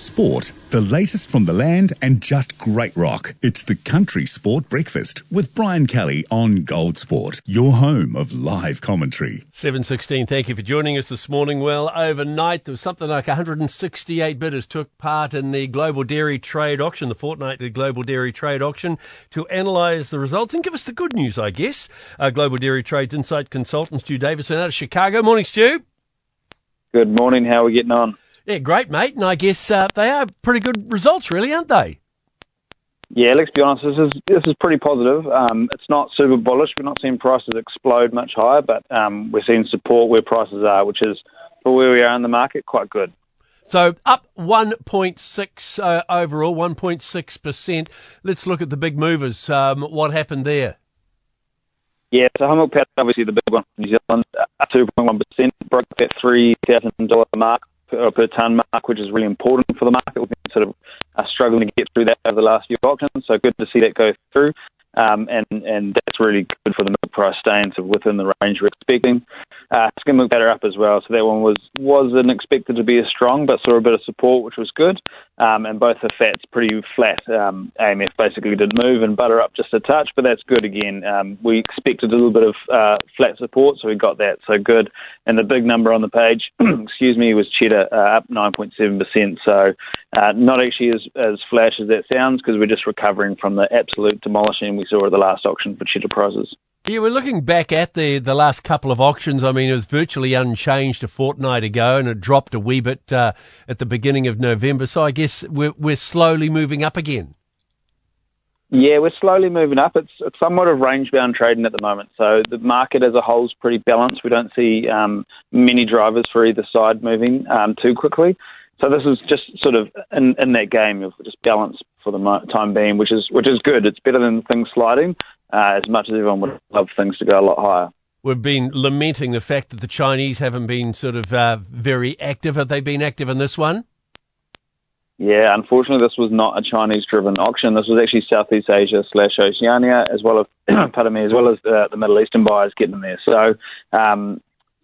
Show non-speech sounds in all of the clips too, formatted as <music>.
Sport, the latest from the land and just great rock. It's the Country Sport Breakfast with Brian Kelly on Gold Sport, your home of live commentary. 716, thank you for joining us this morning. Well, overnight there was something like 168 bidders took part in the Global Dairy Trade Auction, the fortnightly Global Dairy Trade Auction, to analyse the results and give us the good news, I guess. Uh, Global Dairy Trades Insight consultant Stu Davinson out of Chicago. Morning, Stu. Good morning. How are we getting on? Yeah, great, mate. And I guess uh, they are pretty good results, really, aren't they? Yeah, let's be honest. This is this is pretty positive. Um, it's not super bullish. We're not seeing prices explode much higher, but um, we're seeing support where prices are, which is for where we are in the market, quite good. So up 1.6 uh, overall, 1.6 percent. Let's look at the big movers. Um, what happened there? Yeah, so milk obviously the big one from New Zealand, 2.1 percent, broke that three thousand dollar mark per, per tonne mark, which is really important for the market. We've been sort of uh, struggling to get through that over the last few auctions, so good to see that go through. Um, and and that's really good for the milk price staying sort of within the range we're expecting. Uh, milk batter up as well, so that one was wasn't expected to be as strong, but saw a bit of support, which was good. Um, and both the fats pretty flat. Um, AMF basically did move, and butter up just a touch, but that's good again. Um, we expected a little bit of uh, flat support, so we got that, so good. And the big number on the page, <clears throat> excuse me, was cheddar uh, up 9.7%. So uh, not actually as as flash as that sounds, because we're just recovering from the absolute demolishing we saw at the last auction for cheddar prices. Yeah, we're looking back at the, the last couple of auctions. I mean, it was virtually unchanged a fortnight ago, and it dropped a wee bit uh, at the beginning of November. So I guess we're we're slowly moving up again. Yeah, we're slowly moving up. It's, it's somewhat of range bound trading at the moment. So the market as a whole is pretty balanced. We don't see um, many drivers for either side moving um, too quickly. So this is just sort of in, in that game of just balance for the time being, which is which is good. It's better than things sliding, uh, as much as everyone would love things to go a lot higher. We've been lamenting the fact that the Chinese haven't been sort of uh, very active. Have they been active in this one? Yeah, unfortunately, this was not a Chinese-driven auction. This was actually Southeast Asia slash Oceania, as well as <clears throat> pardon me, as well as the, the Middle Eastern buyers getting in there. So um,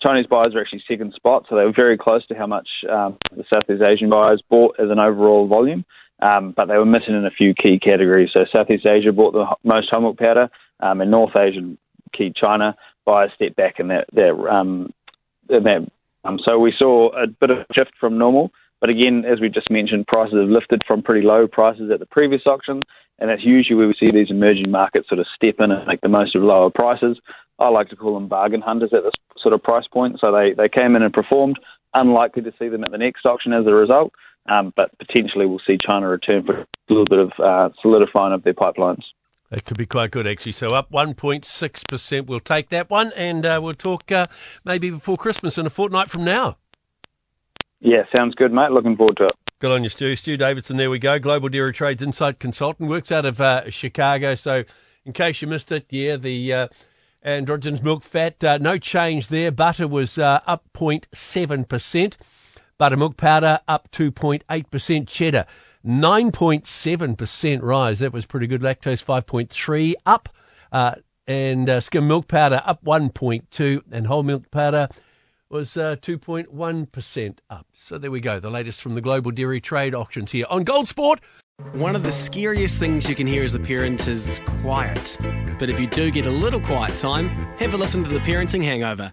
Chinese buyers are actually second spot, so they were very close to how much um, the Southeast Asian buyers bought as an overall volume, um, but they were missing in a few key categories. So Southeast Asia bought the most milk powder, um, and North Asian, key China buyers stepped back in that, that, um, in that um, so we saw a bit of a shift from normal. But again, as we just mentioned, prices have lifted from pretty low prices at the previous auction, and that's usually where we see these emerging markets sort of step in and make the most of lower prices. I like to call them bargain hunters at this sort of price point. So they, they came in and performed. Unlikely to see them at the next auction as a result, um, but potentially we'll see China return for a little bit of uh, solidifying of their pipelines. That could be quite good, actually. So up 1.6%. We'll take that one, and uh, we'll talk uh, maybe before Christmas in a fortnight from now. Yeah, sounds good, mate. Looking forward to it. Good on you, Stu. Stu Davinson, there we go. Global Dairy Trades Insight Consultant, works out of uh, Chicago. So, in case you missed it, yeah, the uh, anhydrous milk fat, uh, no change there. Butter was uh, up 0.7%. Buttermilk powder up 2.8%. Cheddar 9.7% rise. That was pretty good. Lactose 5.3 up. Uh, and uh, skim milk powder up 1.2 and whole milk powder was uh, 2.1% up. So there we go. The latest from the global dairy trade auctions here on Gold Sport. One of the scariest things you can hear as a parent is quiet. But if you do get a little quiet time, have a listen to the Parenting Hangover.